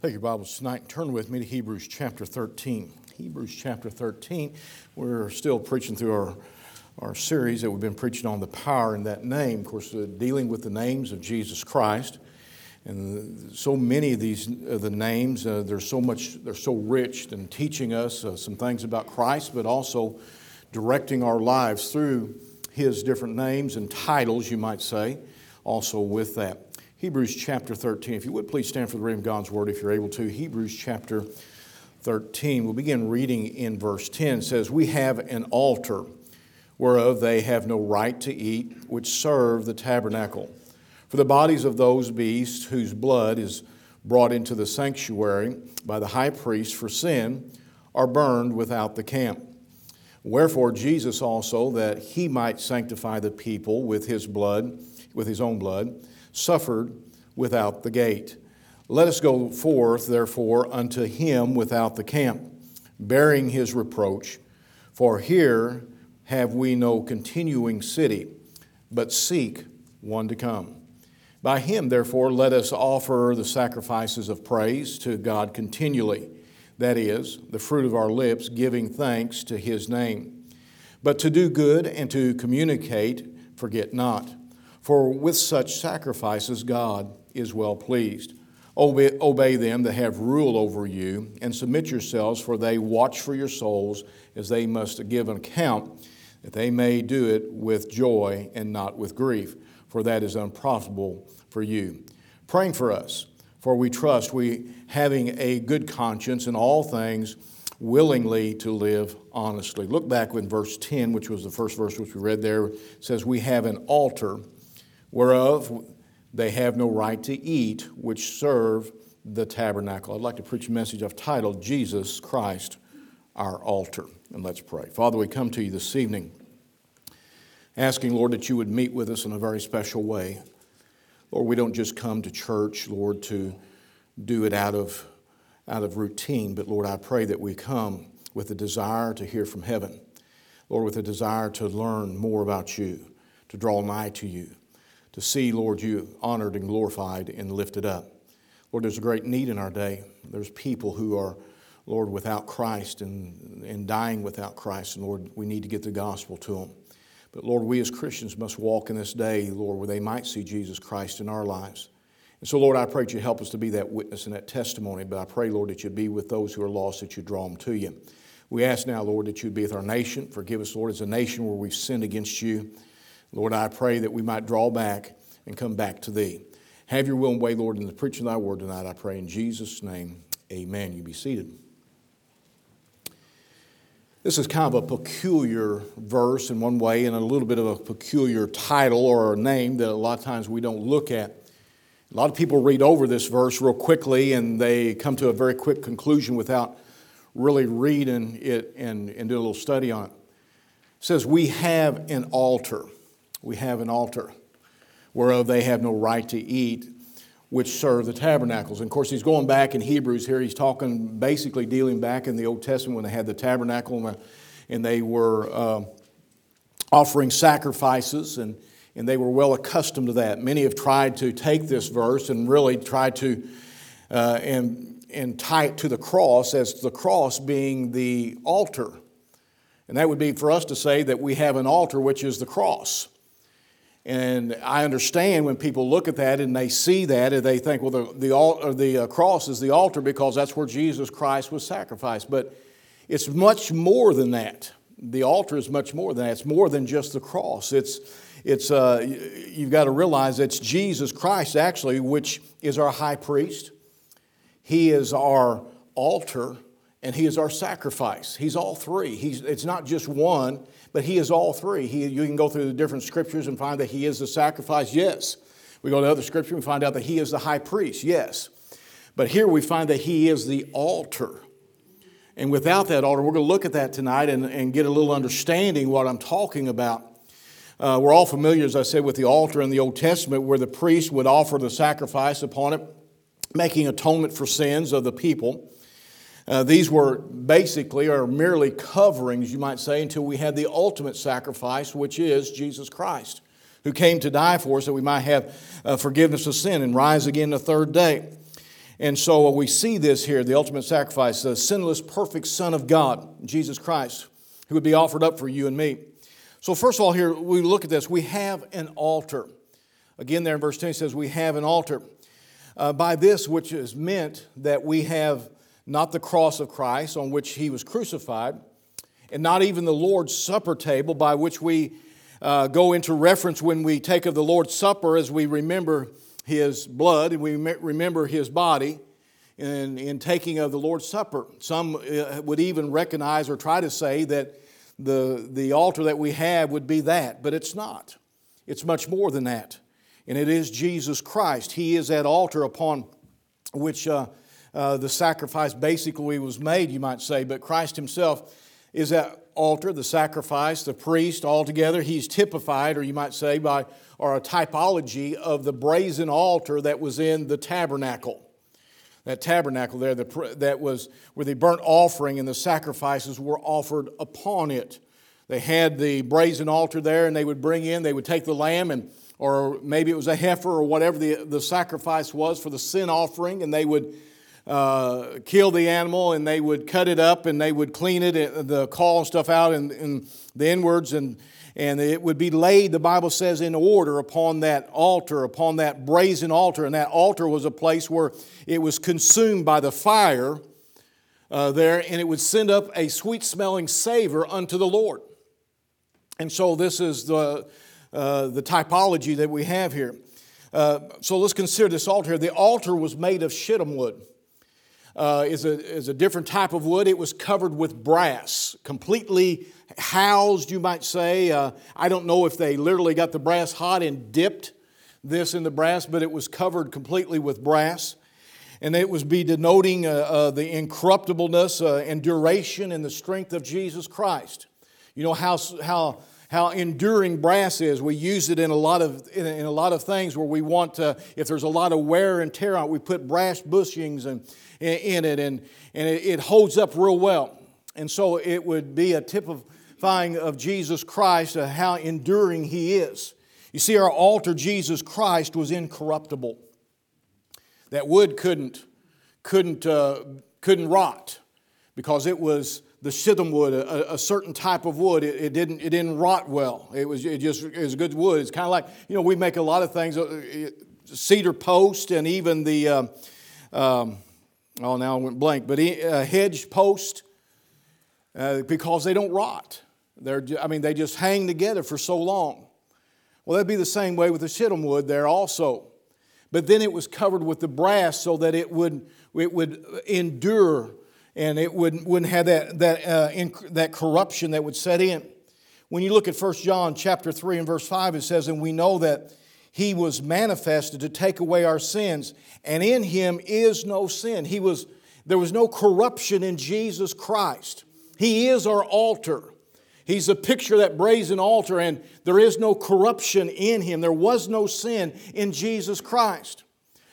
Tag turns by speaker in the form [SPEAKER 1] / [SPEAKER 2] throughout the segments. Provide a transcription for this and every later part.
[SPEAKER 1] Take your Bibles tonight and turn with me to Hebrews chapter 13. Hebrews chapter 13. We're still preaching through our, our series that we've been preaching on the power in that name. Of course, uh, dealing with the names of Jesus Christ. And so many of these uh, the names, uh, they're so much, they're so rich and teaching us uh, some things about Christ, but also directing our lives through his different names and titles, you might say, also with that. Hebrews chapter 13. If you would please stand for the reading of God's word if you're able to. Hebrews chapter 13. We'll begin reading in verse 10. It says, We have an altar whereof they have no right to eat, which serve the tabernacle. For the bodies of those beasts whose blood is brought into the sanctuary by the high priest for sin are burned without the camp. Wherefore, Jesus also, that he might sanctify the people with his blood, with his own blood, suffered without the gate. Let us go forth, therefore, unto him without the camp, bearing his reproach. For here have we no continuing city, but seek one to come. By him, therefore, let us offer the sacrifices of praise to God continually, that is, the fruit of our lips, giving thanks to his name. But to do good and to communicate, forget not for with such sacrifices God is well pleased. Obey, obey, them that have rule over you, and submit yourselves, for they watch for your souls, as they must give an account, that they may do it with joy and not with grief, for that is unprofitable for you. Praying for us, for we trust we, having a good conscience in all things, willingly to live honestly. Look back in verse 10, which was the first verse which we read there. Says, We have an altar whereof they have no right to eat, which serve the tabernacle. I'd like to preach a message I've titled Jesus Christ, our altar. And let's pray. Father, we come to you this evening asking, Lord, that you would meet with us in a very special way. Lord, we don't just come to church, Lord, to do it out of, out of routine, but Lord, I pray that we come with a desire to hear from heaven. Lord, with a desire to learn more about you, to draw nigh to you to see, Lord, you honored and glorified and lifted up. Lord, there's a great need in our day. There's people who are, Lord, without Christ and, and dying without Christ. And Lord, we need to get the gospel to them. But Lord, we as Christians must walk in this day, Lord, where they might see Jesus Christ in our lives. And so, Lord, I pray that you help us to be that witness and that testimony. But I pray, Lord, that you be with those who are lost, that you draw them to you. We ask now, Lord, that you be with our nation. Forgive us, Lord, as a nation where we've sinned against you. Lord, I pray that we might draw back and come back to thee. Have your will and way, Lord, in the preaching of thy word tonight, I pray in Jesus' name. Amen. You be seated. This is kind of a peculiar verse in one way and a little bit of a peculiar title or a name that a lot of times we don't look at. A lot of people read over this verse real quickly and they come to a very quick conclusion without really reading it and, and doing a little study on it. It says, We have an altar we have an altar whereof they have no right to eat, which serve the tabernacles. And of course, he's going back in Hebrews here. He's talking basically dealing back in the Old Testament when they had the tabernacle and they were uh, offering sacrifices and, and they were well accustomed to that. Many have tried to take this verse and really try to uh, and, and tie it to the cross as the cross being the altar. And that would be for us to say that we have an altar, which is the cross. And I understand when people look at that and they see that and they think, well, the, the, the uh, cross is the altar because that's where Jesus Christ was sacrificed. But it's much more than that. The altar is much more than that. It's more than just the cross. It's, it's, uh, you've got to realize it's Jesus Christ, actually, which is our high priest. He is our altar and He is our sacrifice. He's all three. He's, it's not just one, but he is all three. He, you can go through the different scriptures and find that he is the sacrifice, yes. We go to other scripture and find out that he is the high priest, yes. But here we find that he is the altar. And without that altar, we're going to look at that tonight and, and get a little understanding what I'm talking about. Uh, we're all familiar, as I said, with the altar in the Old Testament where the priest would offer the sacrifice upon it, making atonement for sins of the people. Uh, these were basically or merely coverings, you might say, until we had the ultimate sacrifice, which is Jesus Christ, who came to die for us that we might have uh, forgiveness of sin and rise again the third day. And so we see this here the ultimate sacrifice, the sinless, perfect Son of God, Jesus Christ, who would be offered up for you and me. So, first of all, here we look at this. We have an altar. Again, there in verse 10, it says, We have an altar. Uh, by this, which is meant that we have not the cross of Christ on which he was crucified, and not even the Lord's Supper table by which we uh, go into reference when we take of the Lord's Supper as we remember his blood and we remember his body in, in taking of the Lord's Supper. Some uh, would even recognize or try to say that the, the altar that we have would be that, but it's not. It's much more than that. And it is Jesus Christ. He is that altar upon which uh, uh, the sacrifice basically was made, you might say, but Christ Himself is that altar, the sacrifice, the priest, all together. He's typified, or you might say, by or a typology of the brazen altar that was in the tabernacle. That tabernacle there, the, that was where the burnt offering and the sacrifices were offered upon it. They had the brazen altar there, and they would bring in, they would take the lamb, and or maybe it was a heifer or whatever the, the sacrifice was for the sin offering, and they would uh, kill the animal and they would cut it up and they would clean it, the caul and stuff out and, and the inwards, and, and it would be laid, the Bible says, in order upon that altar, upon that brazen altar. And that altar was a place where it was consumed by the fire uh, there, and it would send up a sweet smelling savor unto the Lord. And so, this is the, uh, the typology that we have here. Uh, so, let's consider this altar here. The altar was made of shittim wood uh, is, a, is a different type of wood. It was covered with brass, completely housed, you might say. Uh, I don't know if they literally got the brass hot and dipped this in the brass, but it was covered completely with brass. And it was be denoting uh, uh the incorruptibleness uh, and duration and the strength of Jesus Christ. You know how, how how enduring brass is. We use it in a lot of, in, in a lot of things where we want to, if there's a lot of wear and tear on it, we put brass bushings and, in, it and, and it, holds up real well. And so it would be a typifying of Jesus Christ, of how enduring He is. You see, our altar, Jesus Christ, was incorruptible. That wood couldn't, couldn't, uh, couldn't rot because it was the shittim wood, a, a, certain type of wood, it, it, didn't, it didn't rot well. It was it just it was good wood. It's kind of like, you know, we make a lot of things, uh, cedar post and even the, um, um, oh, now I went blank, but a hedge post uh, because they don't rot. They're, I mean, they just hang together for so long. Well, that'd be the same way with the shittim wood there also. But then it was covered with the brass so that it would, it would endure and it wouldn't, wouldn't have that, that, uh, inc- that corruption that would set in. When you look at 1 John chapter 3 and verse 5, it says, And we know that he was manifested to take away our sins, and in him is no sin. He was, there was no corruption in Jesus Christ. He is our altar. He's a picture that brazen altar, and there is no corruption in him. There was no sin in Jesus Christ.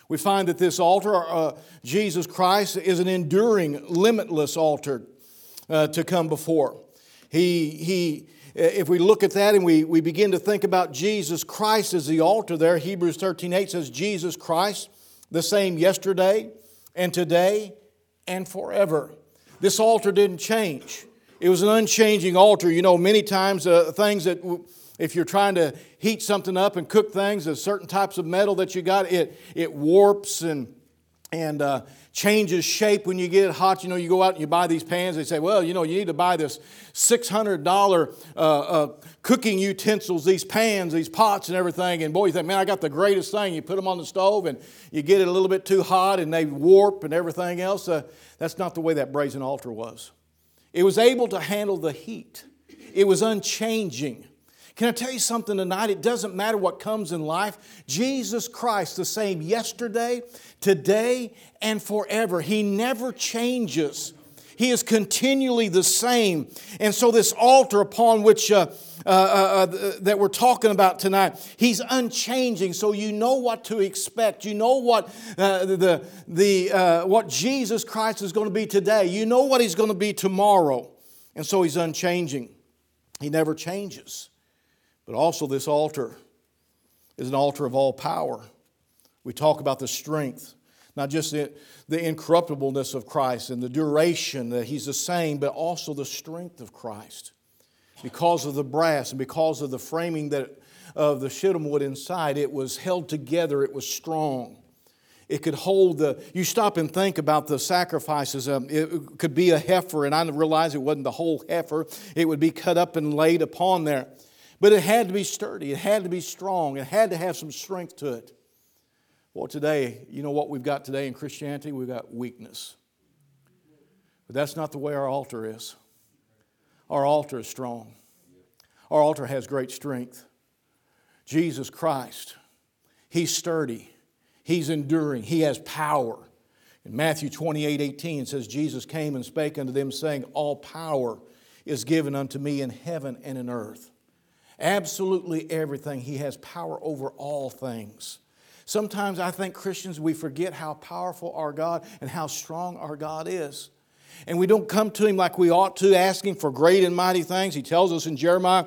[SPEAKER 1] We find that this altar, uh, Jesus Christ, is an enduring, limitless altar uh, to come before. He, he, if we look at that and we, we begin to think about Jesus Christ as the altar there, Hebrews 13 8 says, Jesus Christ, the same yesterday and today and forever. This altar didn't change. It was an unchanging altar. You know, many times uh, things that if you're trying to heat something up and cook things, there's certain types of metal that you got, it, it warps and, and uh, changes shape when you get it hot. You know, you go out and you buy these pans, they say, well, you know, you need to buy this $600 uh, uh, cooking utensils, these pans, these pots and everything. And boy, you think, man, I got the greatest thing. You put them on the stove and you get it a little bit too hot and they warp and everything else. Uh, that's not the way that brazen altar was. It was able to handle the heat, it was unchanging. Can I tell you something tonight? It doesn't matter what comes in life. Jesus Christ, the same yesterday, today, and forever. He never changes. He is continually the same. And so, this altar upon which uh, uh, uh, uh, that we're talking about tonight, He's unchanging. So, you know what to expect. You know what, uh, the, the, uh, what Jesus Christ is going to be today. You know what He's going to be tomorrow. And so, He's unchanging. He never changes. But also, this altar is an altar of all power. We talk about the strength. Not just the, the incorruptibleness of Christ and the duration that He's the same, but also the strength of Christ. Because of the brass and because of the framing that, of the shittim wood inside, it was held together, it was strong. It could hold the, you stop and think about the sacrifices. Um, it could be a heifer, and I realize it wasn't the whole heifer. It would be cut up and laid upon there. But it had to be sturdy, it had to be strong, it had to have some strength to it. Well, today, you know what we've got today in Christianity? We've got weakness. But that's not the way our altar is. Our altar is strong, our altar has great strength. Jesus Christ, He's sturdy, He's enduring, He has power. In Matthew 28 18, it says, Jesus came and spake unto them, saying, All power is given unto me in heaven and in earth. Absolutely everything. He has power over all things. Sometimes I think Christians, we forget how powerful our God and how strong our God is. And we don't come to Him like we ought to, asking for great and mighty things. He tells us in Jeremiah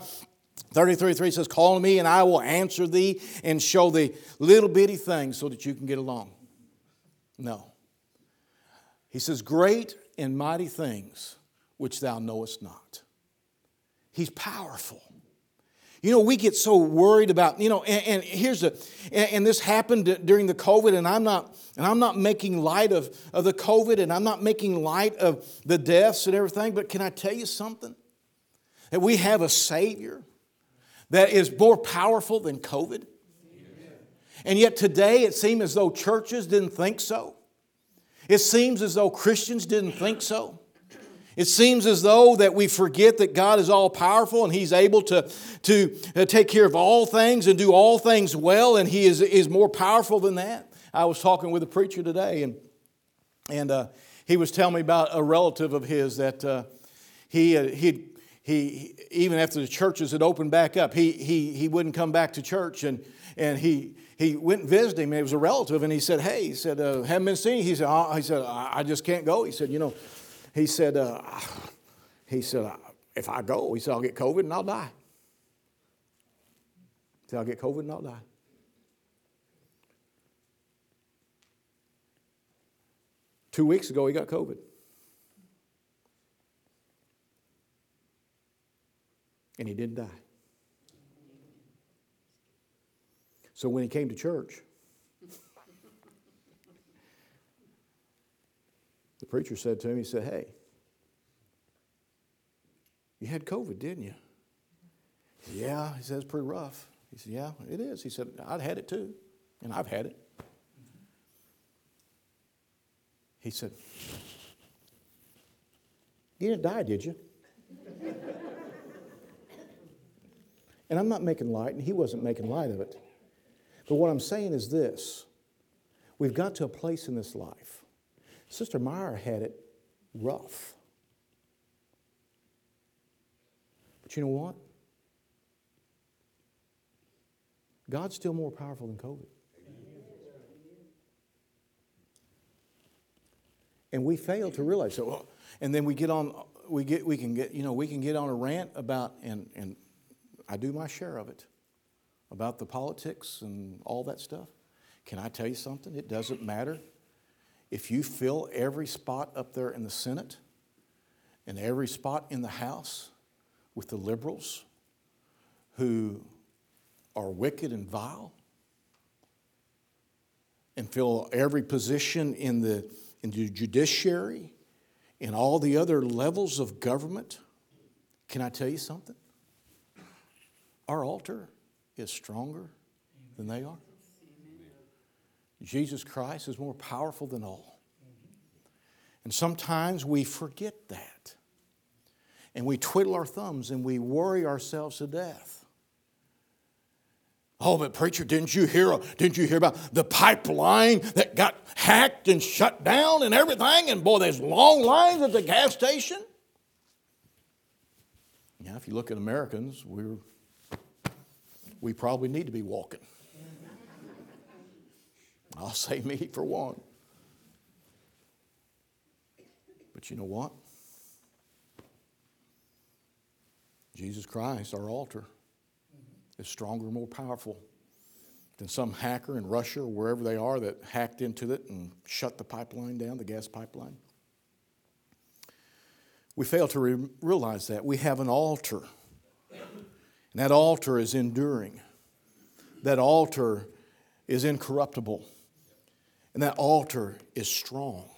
[SPEAKER 1] 33 3 says, Call on me, and I will answer thee and show thee little bitty things so that you can get along. No. He says, Great and mighty things which thou knowest not. He's powerful. You know, we get so worried about, you know, and, and here's the, and, and, this happened during the COVID, and I'm not, and I'm not making light of, of the COVID, and I'm not making light of the deaths and everything, but can I tell you something? That we have a Savior that is more powerful than COVID. And yet today it seems as though churches didn't think so. It seems as though Christians didn't think so. It seems as though that we forget that God is all powerful and He's able to, to uh, take care of all things and do all things well, and He is, is more powerful than that. I was talking with a preacher today, and, and uh, he was telling me about a relative of his that uh, he, uh, he, he, even after the churches had opened back up, he, he, he wouldn't come back to church, and, and he, he went and visited him, and it was a relative, and he said, Hey, he said, uh, haven't been seen. He said, oh, he said I just can't go. He said, You know, he said, uh, he said, if I go, he said, I'll get COVID and I'll die. He said, I'll get COVID and I'll die. Two weeks ago, he got COVID. And he didn't die. So when he came to church, The preacher said to him, he said, Hey, you had COVID, didn't you? Yeah, he said, it's pretty rough. He said, Yeah, it is. He said, I'd had it too, and I've had it. He said, You didn't die, did you? and I'm not making light, and he wasn't making light of it. But what I'm saying is this we've got to a place in this life Sister Meyer had it rough. But you know what? God's still more powerful than COVID. And we fail to realize so. And then we get on, we get, we can get, you know, we can get on a rant about, and and I do my share of it, about the politics and all that stuff. Can I tell you something? It doesn't matter if you fill every spot up there in the Senate and every spot in the House with the liberals who are wicked and vile, and fill every position in the, in the judiciary and all the other levels of government, can I tell you something? Our altar is stronger than they are. Jesus Christ is more powerful than all. And sometimes we forget that. And we twiddle our thumbs and we worry ourselves to death. Oh, but preacher, didn't you hear? Didn't you hear about the pipeline that got hacked and shut down and everything? And boy, there's long lines at the gas station. Yeah, if you look at Americans, we're we probably need to be walking. I'll say me for one. But you know what? Jesus Christ, our altar, is stronger, more powerful than some hacker in Russia or wherever they are that hacked into it and shut the pipeline down, the gas pipeline. We fail to re- realize that. We have an altar, and that altar is enduring. That altar is incorruptible, and that altar is strong.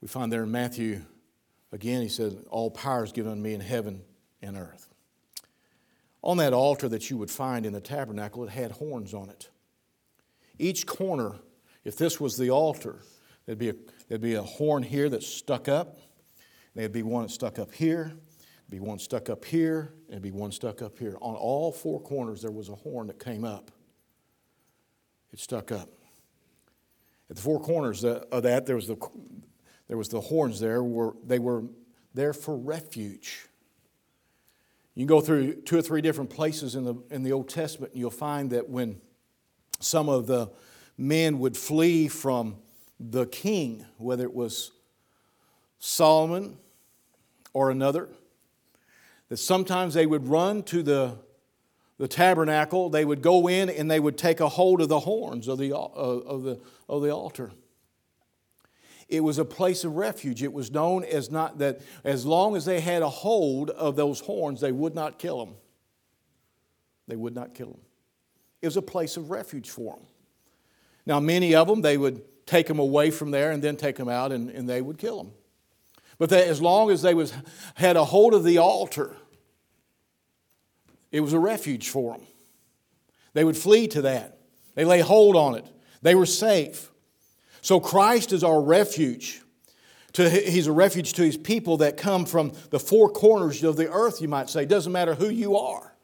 [SPEAKER 1] We find there in Matthew, again, he said, All power is given me in heaven and earth. On that altar that you would find in the tabernacle, it had horns on it. Each corner, if this was the altar, there'd be a, there'd be a horn here that stuck up, there'd be one that stuck up here, be one stuck up here, and there'd be one stuck up here. On all four corners, there was a horn that came up. It stuck up. At the four corners uh, of that, there was the, there was the horns there. Were, they were there for refuge. You can go through two or three different places in the, in the Old Testament, and you'll find that when some of the men would flee from the king, whether it was Solomon or another, that sometimes they would run to the, the tabernacle, they would go in and they would take a hold of the horns of the, of the, of the altar. It was a place of refuge. It was known as not that as long as they had a hold of those horns, they would not kill them. They would not kill them. It was a place of refuge for them. Now, many of them, they would take them away from there and then take them out and, and they would kill them. But they, as long as they was, had a hold of the altar, it was a refuge for them. They would flee to that. They lay hold on it. They were safe. So Christ is our refuge. To, he's a refuge to his people that come from the four corners of the earth, you might say. It doesn't matter who you are.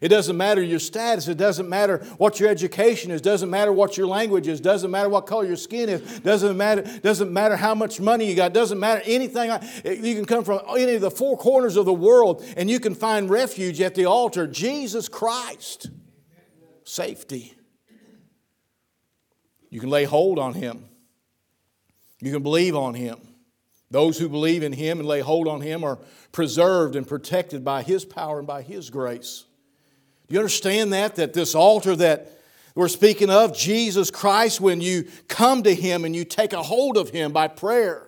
[SPEAKER 1] It doesn't matter your status. It doesn't matter what your education is. It doesn't matter what your language is. It doesn't matter what color your skin is. It doesn't matter, doesn't matter how much money you got. It doesn't matter anything. You can come from any of the four corners of the world and you can find refuge at the altar. Jesus Christ. Safety. You can lay hold on Him. You can believe on Him. Those who believe in Him and lay hold on Him are preserved and protected by His power and by His grace. Do you understand that? That this altar that we're speaking of, Jesus Christ, when you come to Him and you take a hold of Him by prayer,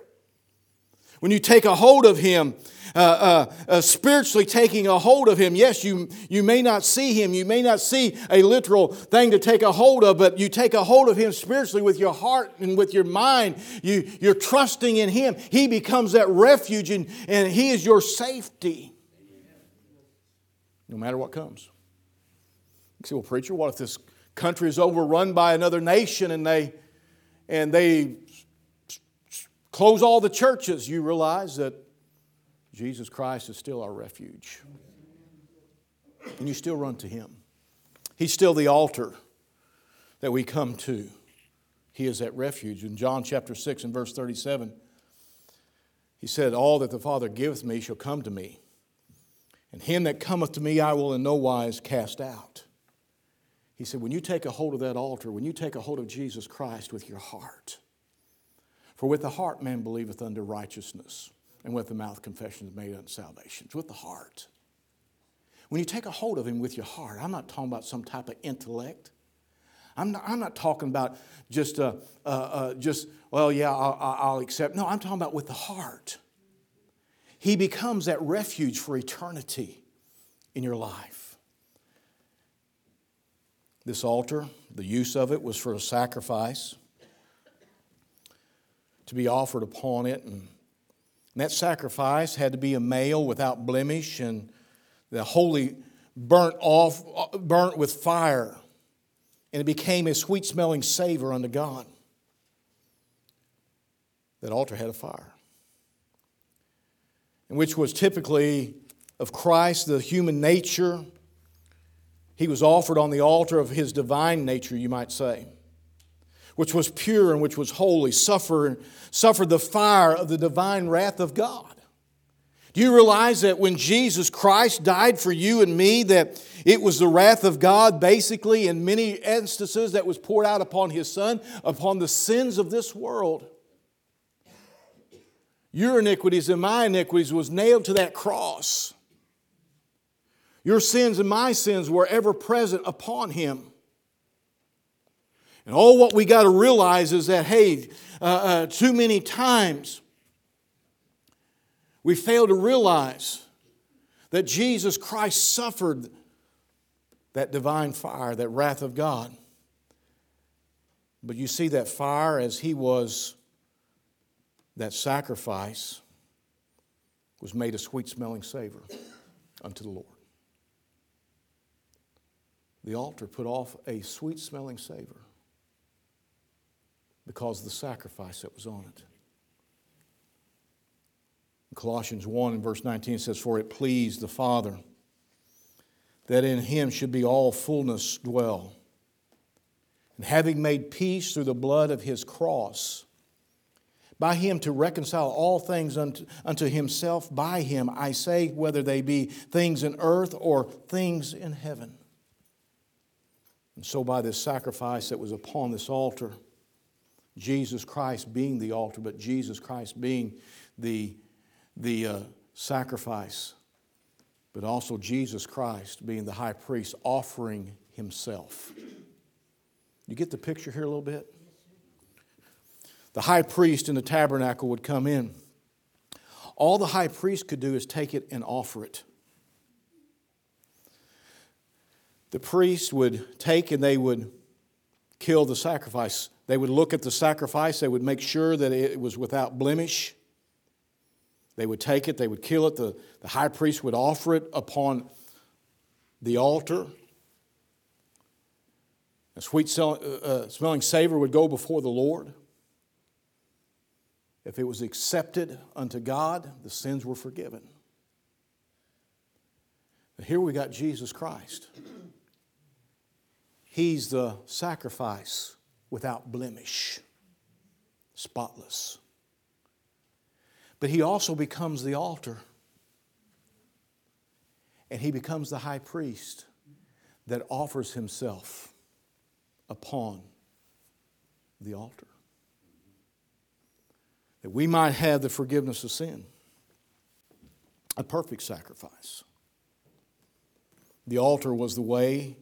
[SPEAKER 1] when you take a hold of Him, uh, uh, uh, spiritually taking a hold of Him. Yes, you, you may not see Him, you may not see a literal thing to take a hold of, but you take a hold of Him spiritually with your heart and with your mind. You, you're trusting in Him. He becomes that refuge, and, and He is your safety. No matter what comes. You say, well, preacher, what if this country is overrun by another nation and they and they close all the churches? You realize that Jesus Christ is still our refuge. And you still run to Him. He's still the altar that we come to. He is that refuge. In John chapter 6 and verse 37, He said, All that the Father giveth me shall come to me, and him that cometh to me I will in no wise cast out. He said, When you take a hold of that altar, when you take a hold of Jesus Christ with your heart, for with the heart man believeth unto righteousness and with the mouth confession is made unto salvation. It's with the heart. When you take a hold of Him with your heart, I'm not talking about some type of intellect. I'm not, I'm not talking about just, uh, uh, uh, just well, yeah, I'll, I'll accept. No, I'm talking about with the heart. He becomes that refuge for eternity in your life. This altar, the use of it was for a sacrifice to be offered upon it and that sacrifice had to be a male without blemish and the holy burnt off burnt with fire and it became a sweet smelling savor unto God. That altar had a fire. And which was typically of Christ, the human nature. He was offered on the altar of his divine nature, you might say which was pure and which was holy, suffer, suffered the fire of the divine wrath of God. Do you realize that when Jesus Christ died for you and me, that it was the wrath of God, basically, in many instances, that was poured out upon His Son, upon the sins of this world? Your iniquities and my iniquities was nailed to that cross. Your sins and my sins were ever present upon Him. And all what we got to realize is that, hey, uh, uh, too many times we fail to realize that Jesus Christ suffered that divine fire, that wrath of God. But you see that fire as he was, that sacrifice was made a sweet smelling savor unto the Lord. The altar put off a sweet smelling savor because of the sacrifice that was on it. Colossians 1 and verse 19 says, For it pleased the Father that in him should be all fullness dwell. And having made peace through the blood of his cross, by him to reconcile all things unto, unto himself, by him, I say, whether they be things in earth or things in heaven. And so, by this sacrifice that was upon this altar, Jesus Christ being the altar, but Jesus Christ being the, the uh, sacrifice, but also Jesus Christ being the high priest offering himself. You get the picture here a little bit? The high priest in the tabernacle would come in. All the high priest could do is take it and offer it. The priest would take and they would kill the sacrifice. They would look at the sacrifice, they would make sure that it was without blemish. They would take it, they would kill it, the, the high priest would offer it upon the altar. A sweet uh, uh, smelling savor would go before the Lord. If it was accepted unto God, the sins were forgiven. Here we got Jesus Christ. He's the sacrifice without blemish, spotless. But he also becomes the altar. And he becomes the high priest that offers himself upon the altar. That we might have the forgiveness of sin, a perfect sacrifice. The altar was the way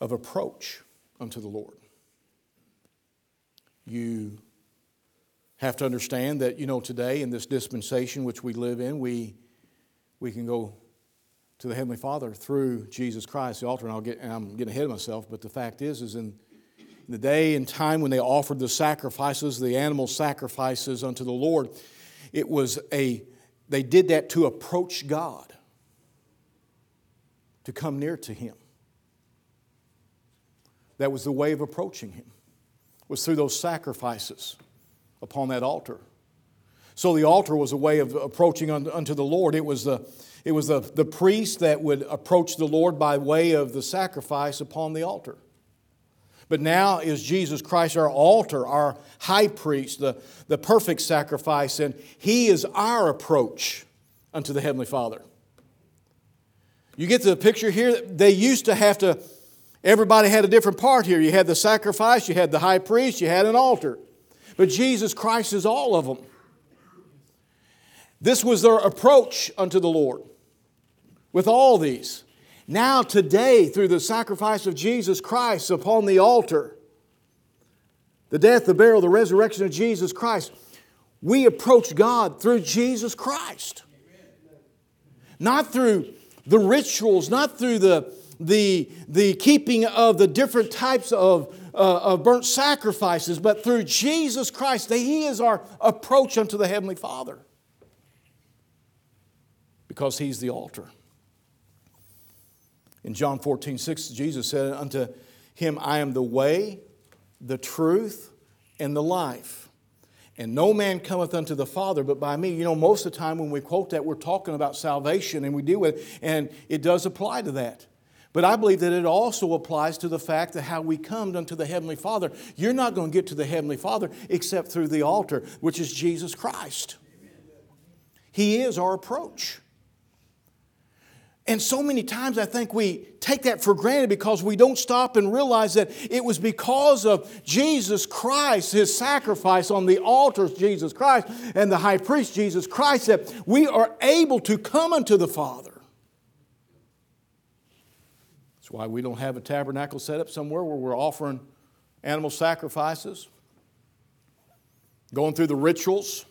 [SPEAKER 1] of approach unto the Lord. You have to understand that, you know, today in this dispensation which we live in, we, we can go to the Heavenly Father through Jesus Christ, the altar, and I'll get, and I'm getting ahead of myself, but the fact is, is in the day and time when they offered the sacrifices, the animal sacrifices unto the Lord, it was a, they did that to approach God, to come near to Him. That was the way of approaching Him, was through those sacrifices upon that altar. So the altar was a way of approaching unto the Lord. It was the, it was the, the priest that would approach the Lord by way of the sacrifice upon the altar. But now is Jesus Christ our altar, our high priest, the, the perfect sacrifice, and He is our approach unto the Heavenly Father. You get the picture here? They used to have to Everybody had a different part here. You had the sacrifice, you had the high priest, you had an altar. But Jesus Christ is all of them. This was their approach unto the Lord with all these. Now, today, through the sacrifice of Jesus Christ upon the altar, the death, the burial, the resurrection of Jesus Christ, we approach God through Jesus Christ. Not through the rituals, not through the, the, the keeping of the different types of, uh, of burnt sacrifices, but through Jesus Christ, that He is our approach unto the Heavenly Father. Because He's the altar. In John 14, 6, Jesus said, Unto Him I am the way, the truth, and the life. And no man cometh unto the Father but by me. You know, most of the time when we quote that, we're talking about salvation and we deal with it, and it does apply to that. But I believe that it also applies to the fact that how we come unto the Heavenly Father. You're not going to get to the Heavenly Father except through the altar, which is Jesus Christ. He is our approach. And so many times I think we take that for granted because we don't stop and realize that it was because of Jesus Christ, His sacrifice on the altar, Jesus Christ, and the high priest, Jesus Christ, that we are able to come unto the Father That's why we don't have a tabernacle set up somewhere where we're offering animal sacrifices, going through the rituals.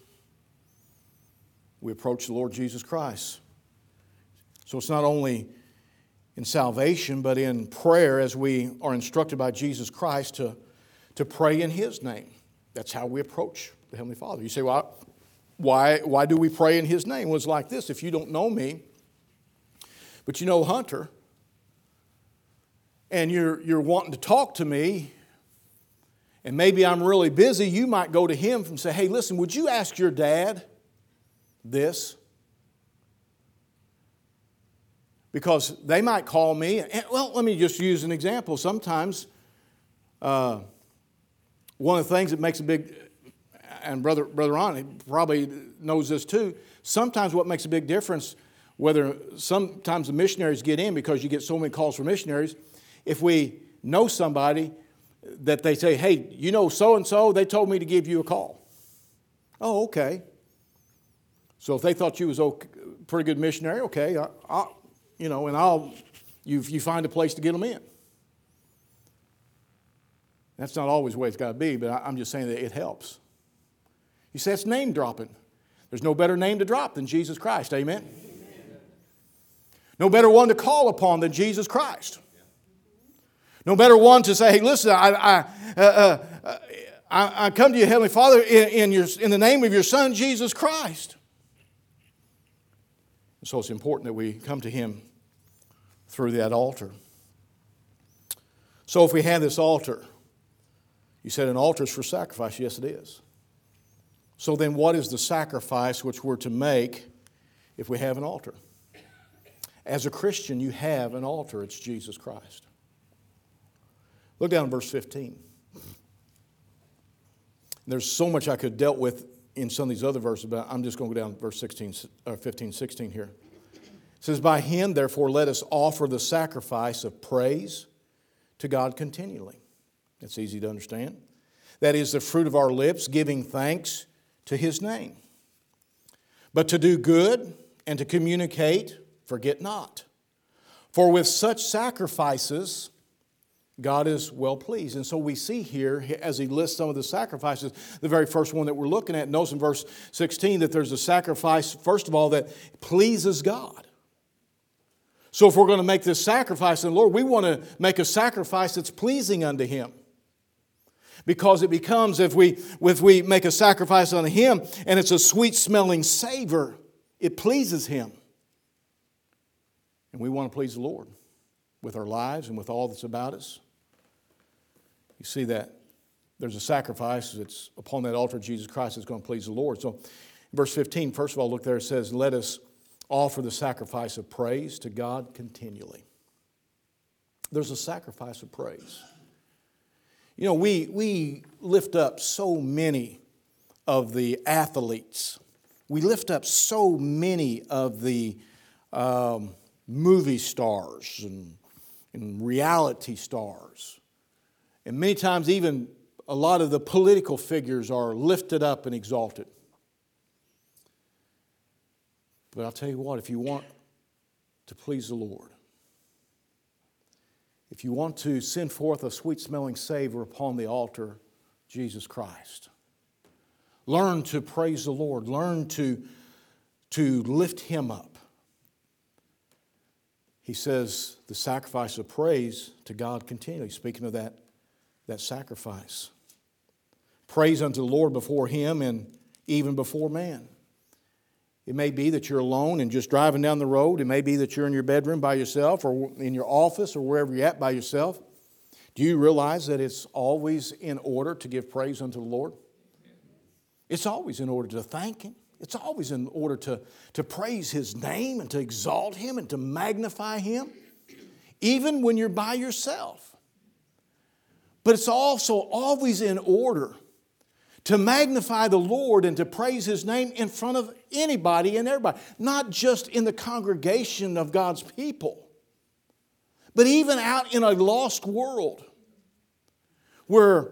[SPEAKER 1] We approach the Lord Jesus Christ. So it's not only in salvation, but in prayer as we are instructed by Jesus Christ to, to pray in His name. That's how we approach the Heavenly Father. You say, well, why, why do we pray in His name? Well, it's like this if you don't know me, but you know Hunter, and you're, you're wanting to talk to me, and maybe I'm really busy, you might go to him and say, Hey, listen, would you ask your dad this? Because they might call me, and, well, let me just use an example. Sometimes, uh, one of the things that makes a big, and Brother, Brother Ron probably knows this too, sometimes what makes a big difference, whether sometimes the missionaries get in because you get so many calls for missionaries, if we know somebody, that they say, hey, you know so and so, they told me to give you a call. Oh, okay. So if they thought you was a pretty good missionary, okay, I, I, you know, and I'll, you, you find a place to get them in. That's not always the way it's got to be, but I, I'm just saying that it helps. You say it's name dropping. There's no better name to drop than Jesus Christ, amen? amen. No better one to call upon than Jesus Christ. No better one to say, hey, listen, I, I, uh, uh, I, I, come to you, Heavenly Father, in, in, your, in the name of your Son, Jesus Christ. And so it's important that we come to Him through that altar. So if we have this altar, you said an altar is for sacrifice. Yes, it is. So then, what is the sacrifice which we're to make if we have an altar? As a Christian, you have an altar, it's Jesus Christ. Look down in verse 15. There's so much I could have dealt with in some of these other verses, but I'm just going to go down to verse 16, uh, 15, 16 here. It says, By him, therefore, let us offer the sacrifice of praise to God continually. It's easy to understand. That is the fruit of our lips, giving thanks to his name. But to do good and to communicate, forget not. For with such sacrifices, God is well pleased. And so we see here, as he lists some of the sacrifices, the very first one that we're looking at, notice in verse 16 that there's a sacrifice, first of all, that pleases God. So if we're going to make this sacrifice in the Lord, we want to make a sacrifice that's pleasing unto Him. Because it becomes, if we, if we make a sacrifice unto Him and it's a sweet smelling savor, it pleases Him. And we want to please the Lord with our lives and with all that's about us. You see that there's a sacrifice that's upon that altar Jesus Christ that's going to please the Lord. So, verse 15, first of all, look there, it says, Let us offer the sacrifice of praise to God continually. There's a sacrifice of praise. You know, we, we lift up so many of the athletes, we lift up so many of the um, movie stars and, and reality stars. And many times, even a lot of the political figures are lifted up and exalted. But I'll tell you what, if you want to please the Lord, if you want to send forth a sweet smelling savor upon the altar, Jesus Christ, learn to praise the Lord, learn to, to lift Him up. He says the sacrifice of praise to God continually, speaking of that that sacrifice. Praise unto the Lord before Him and even before man. It may be that you're alone and just driving down the road. It may be that you're in your bedroom by yourself or in your office or wherever you're at by yourself. Do you realize that it's always in order to give praise unto the Lord? It's always in order to thank Him. It's always in order to, to praise His name and to exalt Him and to magnify Him, even when you're by yourself. But it's also always in order to magnify the Lord and to praise His name in front of anybody and everybody, not just in the congregation of God's people, but even out in a lost world where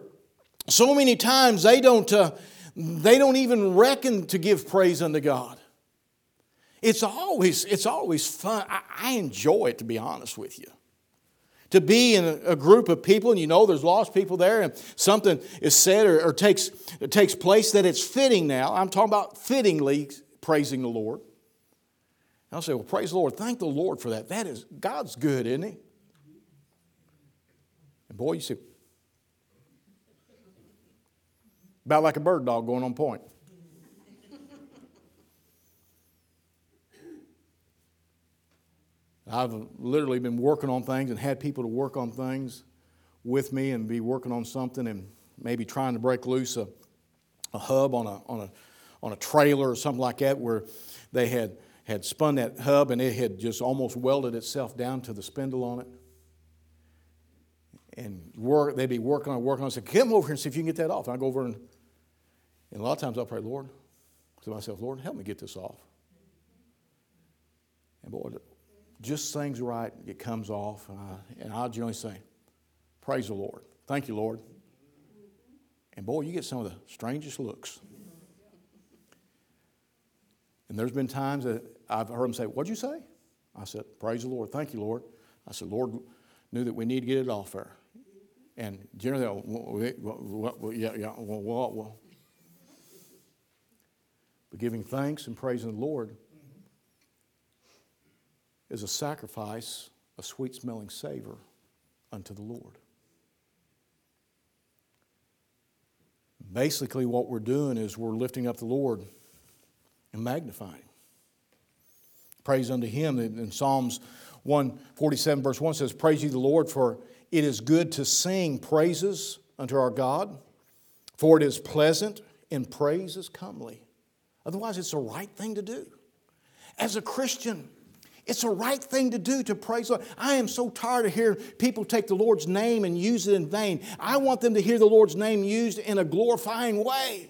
[SPEAKER 1] so many times they don't, uh, they don't even reckon to give praise unto God. It's always, it's always fun. I, I enjoy it, to be honest with you. To be in a, group of people and you know there's lost people there and something is said or, or takes, takes place that it's fitting now. I'm talking about fittingly praising the Lord. I'll say, well, praise the Lord. Thank the Lord for that. That is, God's good, isn't He? And boy, you see, about like a bird dog going on point. I've literally been working on things and had people to work on things with me and be working on something and maybe trying to break loose a, a hub on a, on, a, on a trailer or something like that where they had, had spun that hub and it had just almost welded itself down to the spindle on it. And work, they'd be working on working on it. I said, come over here and see if you can get that off. And I go over and, and a lot of times I'll pray, Lord, to myself, Lord, help me get this off. And boy, just sings right, it comes off. And I, and I generally say, Praise the Lord. Thank you, Lord. And boy, you get some of the strangest looks. And there's been times that I've heard them say, What'd you say? I said, Praise the Lord. Thank you, Lord. I said, Lord knew that we need to get it off there. And generally, well, well, yeah, yeah, well, well. But giving thanks and praising the Lord is a sacrifice, a sweet smelling savor unto the Lord. Basically, what we're doing is we're lifting up the Lord and magnifying. Praise unto Him. In Psalms 147, verse 1 says, Praise ye the Lord, for it is good to sing praises unto our God, for it is pleasant, and praise is comely. Otherwise, it's the right thing to do. As a Christian, it's a right thing to do to praise the Lord. I am so tired of hearing people take the Lord's name and use it in vain. I want them to hear the Lord's name used in a glorifying way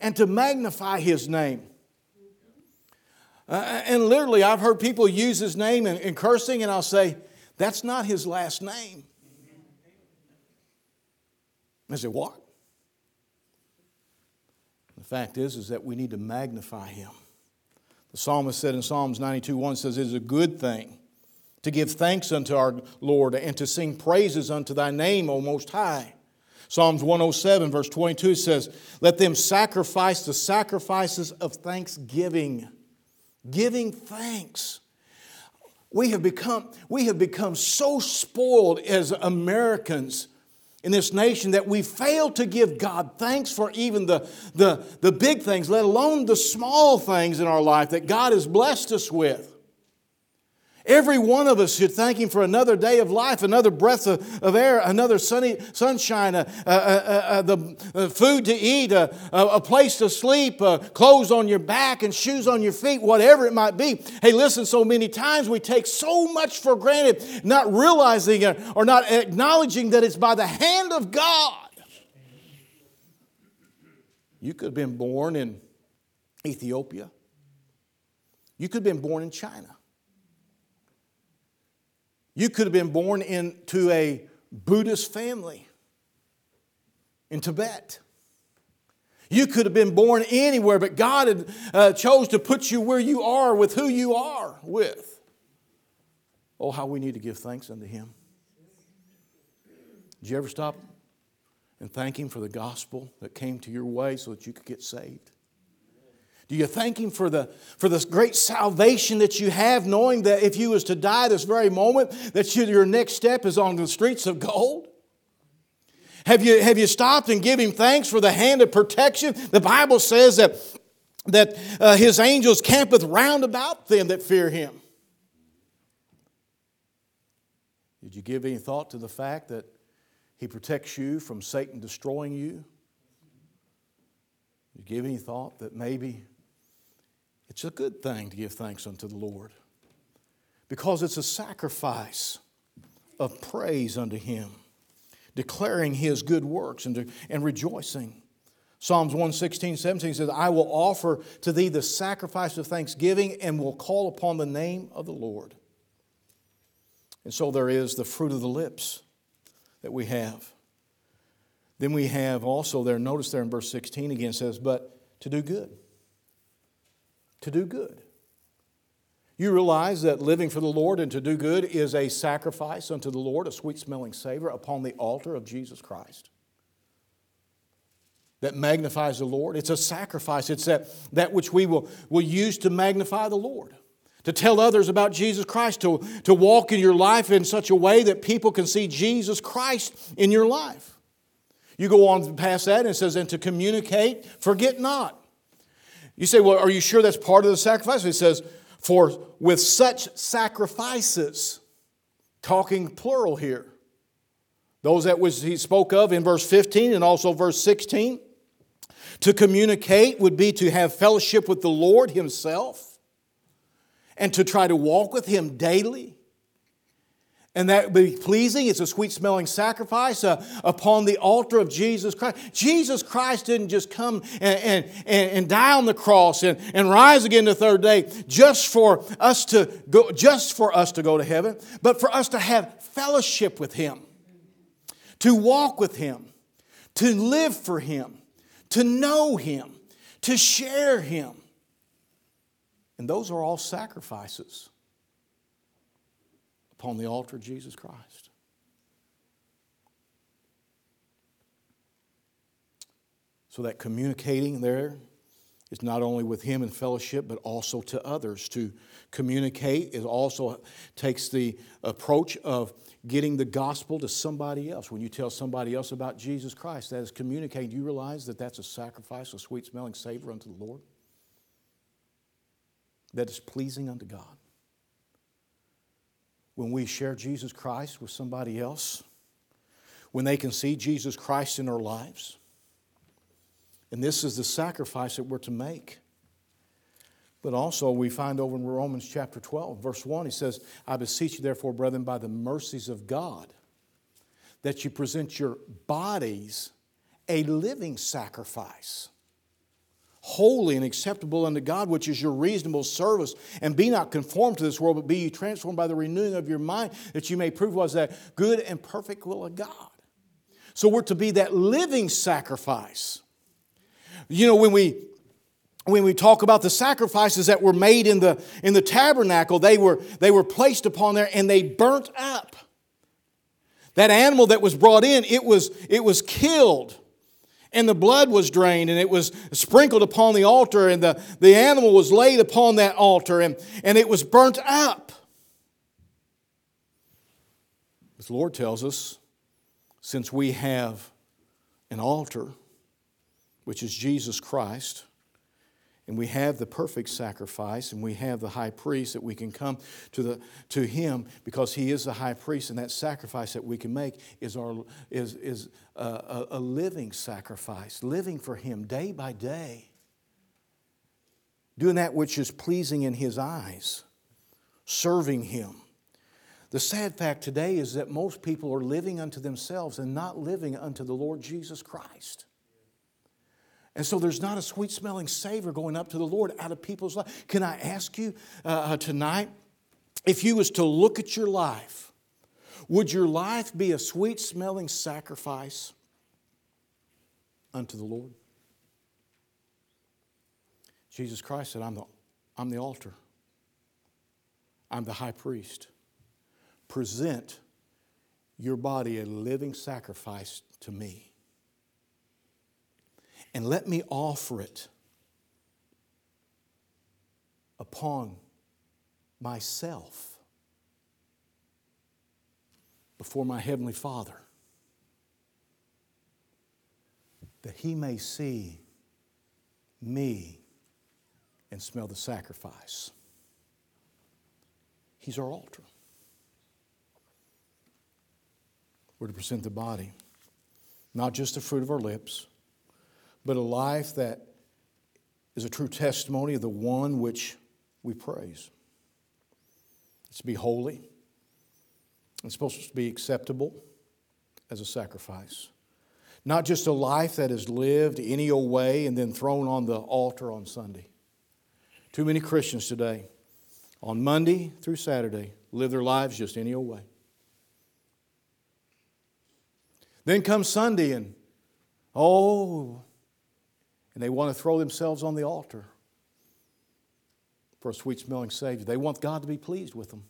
[SPEAKER 1] and to magnify His name. Uh, and literally, I've heard people use His name in, in cursing, and I'll say, that's not His last name. I say, what? The fact is, is that we need to magnify Him. The psalmist said in Psalms 92 1 says, It is a good thing to give thanks unto our Lord and to sing praises unto thy name, O Most High. Psalms 107, verse 22 says, Let them sacrifice the sacrifices of thanksgiving. Giving thanks. We have become, we have become so spoiled as Americans in this nation that we fail to give God thanks for even the, the, the big things, let alone the small things in our life that God has blessed us with. Every one of us should thank Him for another day of life, another breath of, of air, another sunny sunshine, uh, uh, uh, the food to eat, a, a place to sleep, clothes on your back, and shoes on your feet, whatever it might be. Hey, listen, so many times we take so much for granted, not realizing or not acknowledging that it's by the hand of God. You could have been born in Ethiopia. You could have been born in China. You could have been born into a Buddhist family in Tibet. You could have been born anywhere, but God had, uh, chose to put you where you are with who you are with. Oh, how we need to give thanks unto Him. Did you ever stop and thank Him for the gospel that came to your way so that you could get saved? Do you thank Him for the, for this great salvation that you have, knowing that if you was to die this very moment, that you, your next step is on the streets of gold? Have you, have you stopped and give Him thanks for the hand of protection? The Bible says that, that uh, His angels campeth round about them that fear Him. Did you give any thought to the fact that He protects you from Satan destroying you? Did you give any thought that maybe it's a good thing to give thanks unto the Lord because it's a sacrifice of praise unto Him, declaring His good works and, and rejoicing. Psalms 116, 17 says, I will offer to thee the sacrifice of thanksgiving and will call upon the name of the Lord. And so there is the fruit of the lips that we have. Then we have also there, notice there in verse 16 again says, but to do good to do good. You realize that living for the Lord and to do good is a sacrifice unto the Lord, a sweet smelling savor upon the altar of Jesus Christ. That magnifies the Lord. It's a sacrifice. It's that, that which we will, will use to magnify the Lord, to tell others about Jesus Christ, to, to walk in your life in such a way that people can see Jesus Christ in your life. You go on past that and it says, and to communicate, forget not. You say, well, are you sure that's part of the sacrifice? He says, for with such sacrifices, talking plural here, those that was he spoke of in verse 15 and also verse 16. To communicate would be to have fellowship with the Lord Himself and to try to walk with Him daily and that would be pleasing. It's a sweet smelling sacrifice uh, upon the altar of Jesus Christ. Jesus Christ didn't just come and, and, and die on the cross and, and rise again the third day just for us to go, just for us to go to heaven, but for us to have fellowship with Him, to walk with Him, to live for Him, to know Him, to share Him. And those are all sacrifices upon the altar of Jesus Christ. So that communicating there is not only with Him in fellowship, but also to others. To communicate it also takes the approach of getting the gospel to somebody else. When you tell somebody else about Jesus Christ, that is communicating. Do you realize that that's a sacrifice, a sweet smelling savor unto the Lord? That is pleasing unto God when we share Jesus Christ with somebody else, when they can see Jesus Christ in our lives. And this is the sacrifice that we're to make. But also, we find over in Romans chapter 12, verse 1, he says, I beseech you, therefore, brethren, by the mercies of God, that you present your bodies a living sacrifice holy and acceptable unto God, which is your reasonable service. And be not conformed to this world, but be ye transformed by the renewing of your mind, that you may prove was that good and perfect will of God. So we're to be that living sacrifice. You know, when we when we talk about the sacrifices that were made in the, in the tabernacle, they were, they were placed upon there and they burnt up. That animal that was brought in, it was, it was killed and the blood was drained and it was sprinkled upon the altar and the, the animal was laid upon that altar and, and it was burnt up. the Lord tells us, since we have an altar, which is Jesus Christ, and we have the perfect sacrifice and we have the high priest that we can come to, the, to him because he is the high priest and that sacrifice that we can make is, our, is, is a, a living sacrifice living for him day by day. Doing that which is pleasing in his eyes serving him. The sad fact today is that most people are living unto themselves and not living unto the lord jesus christ and so there's not a sweet smelling savor going up to the Lord out of people's life. Can I ask you uh, uh, tonight, if you was to look at your life, would your life be a sweet smelling sacrifice unto the Lord? Jesus Christ said, I'm the, I'm the altar. I'm the high priest. Present your body a living sacrifice to me and let me offer it upon myself before my Heavenly Father, that He may see me and smell the sacrifice. He's our altar. We're to present the body, not just the fruit of our lips but a life that is a true testimony of the one which we praise. It's to be holy. It's supposed to be acceptable as a sacrifice. Not just a life that is lived any old way and then thrown on the altar on Sunday. Too many Christians today, on Monday through Saturday, live their lives just any old way. Then comes Sunday and, oh, and they want to throw themselves on the altar for a sweet smelling Savior. They want God to be pleased with them.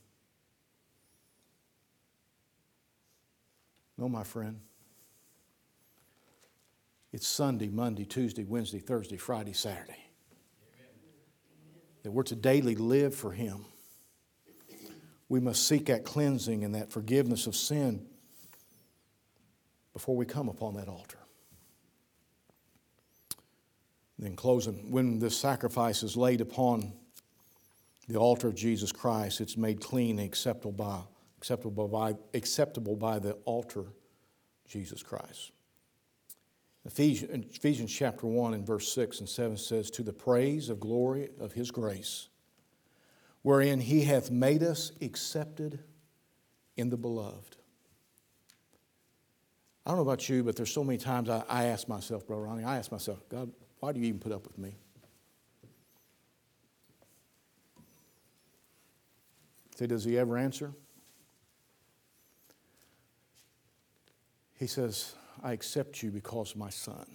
[SPEAKER 1] No, my friend. It's Sunday, Monday, Tuesday, Wednesday, Thursday, Friday, Saturday. That we're to daily live for Him. We must seek that cleansing and that forgiveness of sin before we come upon that altar. Then, closing, when this sacrifice is laid upon the altar of Jesus Christ, it's made clean and acceptable by, acceptable by, acceptable by the altar, Jesus Christ. Ephesians, Ephesians chapter 1 and verse 6 and 7 says, To the praise of glory of his grace, wherein he hath made us accepted in the beloved. I don't know about you, but there's so many times I, I ask myself, Brother Ronnie, I ask myself, God, why do you even put up with me? Say, does he ever answer? He says, I accept you because of my son.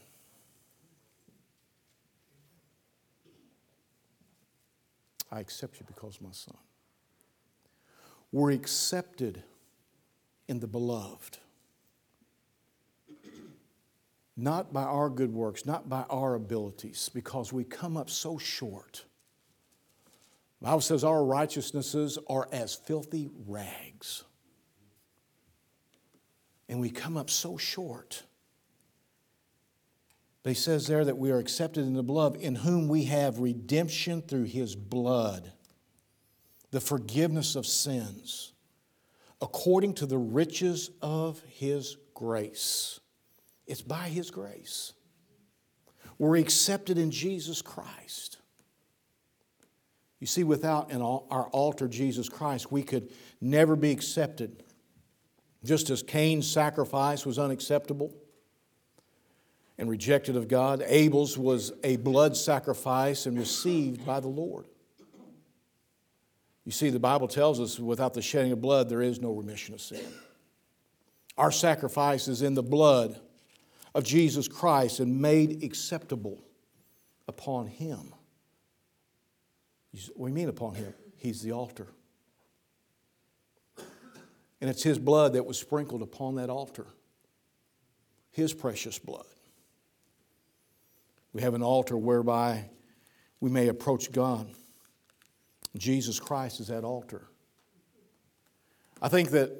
[SPEAKER 1] I accept you because of my son. We're accepted in the beloved. Not by our good works, not by our abilities, because we come up so short. The Bible says our righteousnesses are as filthy rags and we come up so short. But he says there that we are accepted in the blood, in whom we have redemption through his blood, the forgiveness of sins, according to the riches of his grace. It's by his grace. We're accepted in Jesus Christ. You see, without an, our altar, Jesus Christ, we could never be accepted just as Cain's sacrifice was unacceptable and rejected of God, Abel's was a blood sacrifice and received by the Lord. You see, the Bible tells us without the shedding of blood, there is no remission of sin. Our sacrifice is in the blood of Jesus Christ and made acceptable upon Him. What do you mean upon Him? He's the altar. And it's His blood that was sprinkled upon that altar. His precious blood. We have an altar whereby we may approach God. Jesus Christ is that altar. I think that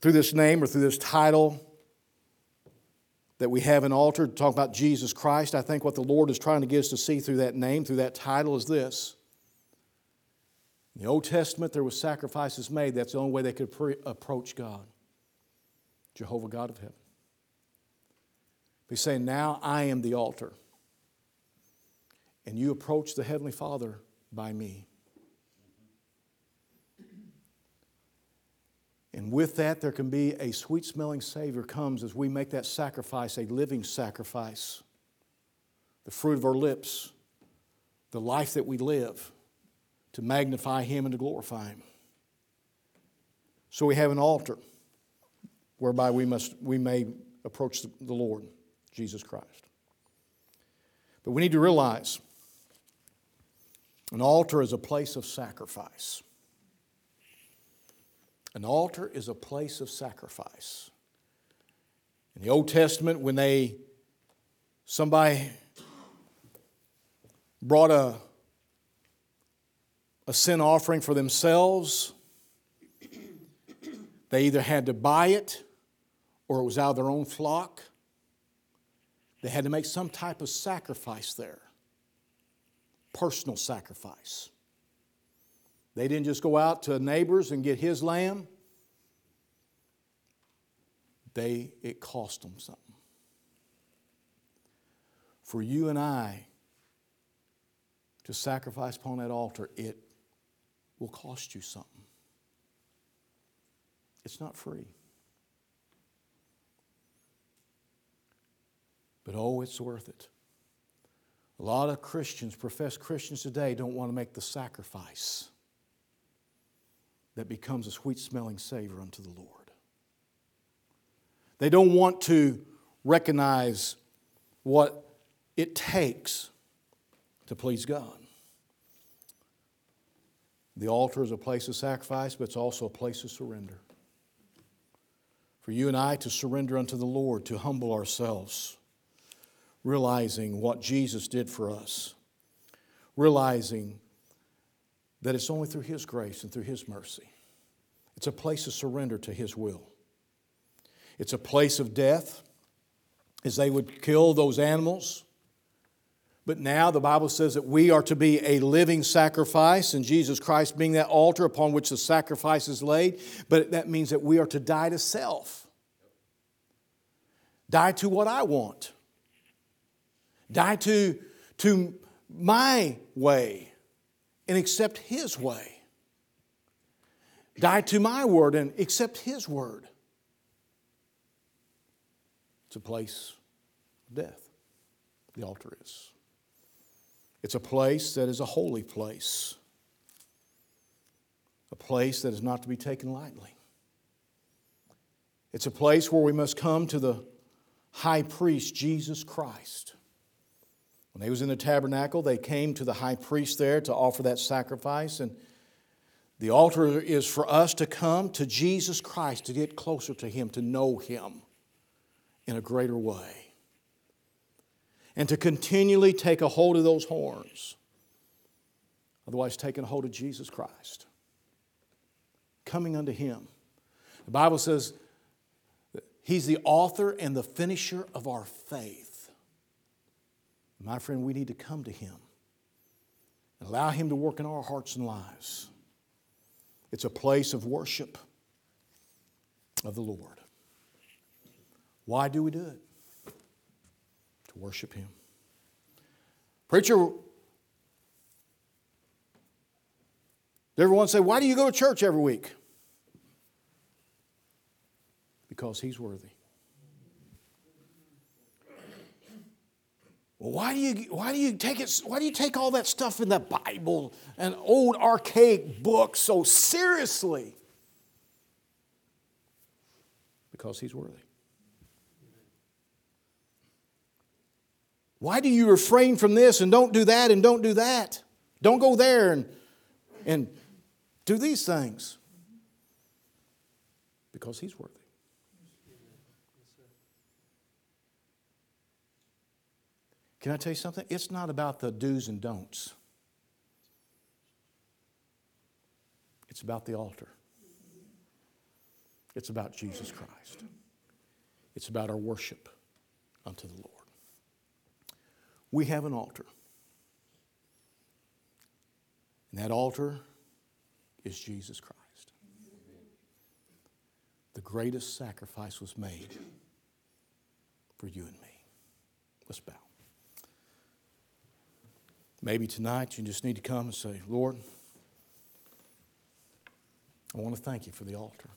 [SPEAKER 1] through this name or through this title that we have an altar to talk about Jesus Christ, I think what the Lord is trying to get us to see through that name, through that title, is this in the Old Testament, there were sacrifices made. That's the only way they could pre- approach God, Jehovah God of heaven. He's saying, Now I am the altar, and you approach the Heavenly Father by me. And with that, there can be a sweet smelling Savior comes as we make that sacrifice a living sacrifice. The fruit of our lips, the life that we live to magnify Him and to glorify Him. So we have an altar whereby we, must, we may approach the Lord, Jesus Christ. But we need to realize an altar is a place of sacrifice. An altar is a place of sacrifice. In the Old Testament, when they somebody brought a a sin offering for themselves. They either had to buy it or it was out of their own flock. They had to make some type of sacrifice there, personal sacrifice. They didn't just go out to neighbors and get his lamb. They it cost them something. For you and I to sacrifice upon that altar, it will cost you something. It's not free. But oh, it's worth it. A lot of Christians, professed Christians today, don't want to make the sacrifice that becomes a sweet smelling savor unto the Lord. They don't want to recognize what it takes to please God. The altar is a place of sacrifice, but it's also a place of surrender. For you and I to surrender unto the Lord, to humble ourselves, realizing what Jesus did for us, realizing that it's only through His grace and through His mercy. It's a place of surrender to His will. It's a place of death, as they would kill those animals but now the Bible says that we are to be a living sacrifice, and Jesus Christ being that altar upon which the sacrifice is laid. But that means that we are to die to self, die to what I want, die to, to my way, and accept His way. Die to my word and accept His word. It's a place of death, the altar is. It's a place that is a holy place, a place that is not to be taken lightly. It's a place where we must come to the high priest, Jesus Christ. When they was in the tabernacle, they came to the high priest there to offer that sacrifice. And the altar is for us to come to Jesus Christ, to get closer to Him, to know Him in a greater way and to continually take a hold of those horns. Otherwise, taking a hold of Jesus Christ, coming unto Him. The Bible says He's the author and the finisher of our faith. My friend, we need to come to Him and allow Him to work in our hearts and lives. It's a place of worship of the Lord. Why do we do it? to worship Him. Preacher, did everyone say, Why do you go to church every week? Because He's worthy. Well, why do you why do you take it why do you take all that stuff in the Bible and old archaic books so seriously? Because he's worthy. Why do you refrain from this and don't do that and don't do that? Don't go there and, and do these things. Because He's worthy. Can I tell you something? It's not about the do's and don'ts. It's about the altar. It's about Jesus Christ. It's about our worship unto the Lord we have an altar. And that altar is Jesus Christ. The greatest sacrifice was made for you and me. Let's bow. Maybe tonight you just need to come and say, Lord, I want to thank you for the altar.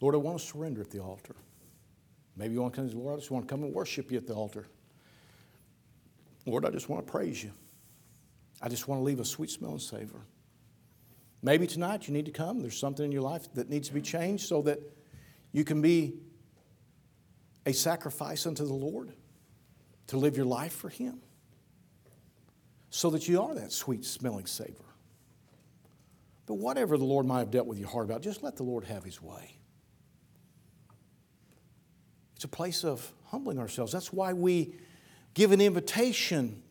[SPEAKER 1] Lord, I want to surrender at the altar. Maybe you want to come to the Lord, I just want to come and worship you at the altar. Lord, I just want to praise you. I just want to leave a sweet smelling savor. Maybe tonight you need to come. There's something in your life that needs to be changed so that you can be a sacrifice unto the Lord, to live your life for Him, so that you are that sweet smelling savor. But whatever the Lord might have dealt with your heart about, just let the Lord have His way. It's a place of humbling ourselves. That's why we give an invitation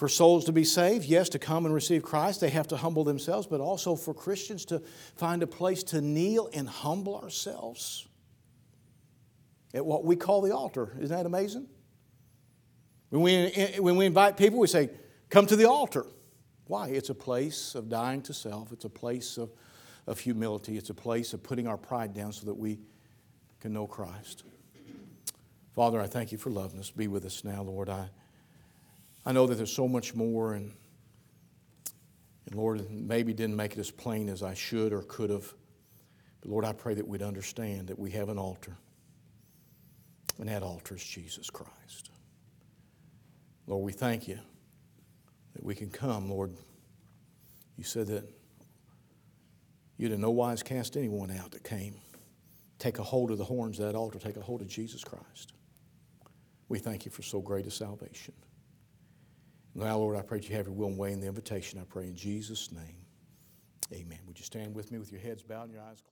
[SPEAKER 1] for souls to be saved, yes, to come and receive Christ, they have to humble themselves, but also for Christians to find a place to kneel and humble ourselves at what we call the altar. Isn't that amazing? When we, when we invite people, we say, Come to the altar. Why? It's a place of dying to self, it's a place of, of humility, it's a place of putting our pride down so that we can know Christ. Father, I thank you for loving us. Be with us now, Lord. I, I know that there's so much more, and, and Lord, maybe didn't make it as plain as I should or could have. But Lord, I pray that we'd understand that we have an altar, and that altar is Jesus Christ. Lord, we thank you that we can come, Lord. You said that you'd in no wise cast anyone out that came. Take a hold of the horns of that altar, take a hold of Jesus Christ. We thank you for so great a salvation. Now, Lord, I pray that you have your will and way in the invitation. I pray in Jesus' name. Amen. Would you stand with me with your heads bowed and your eyes closed?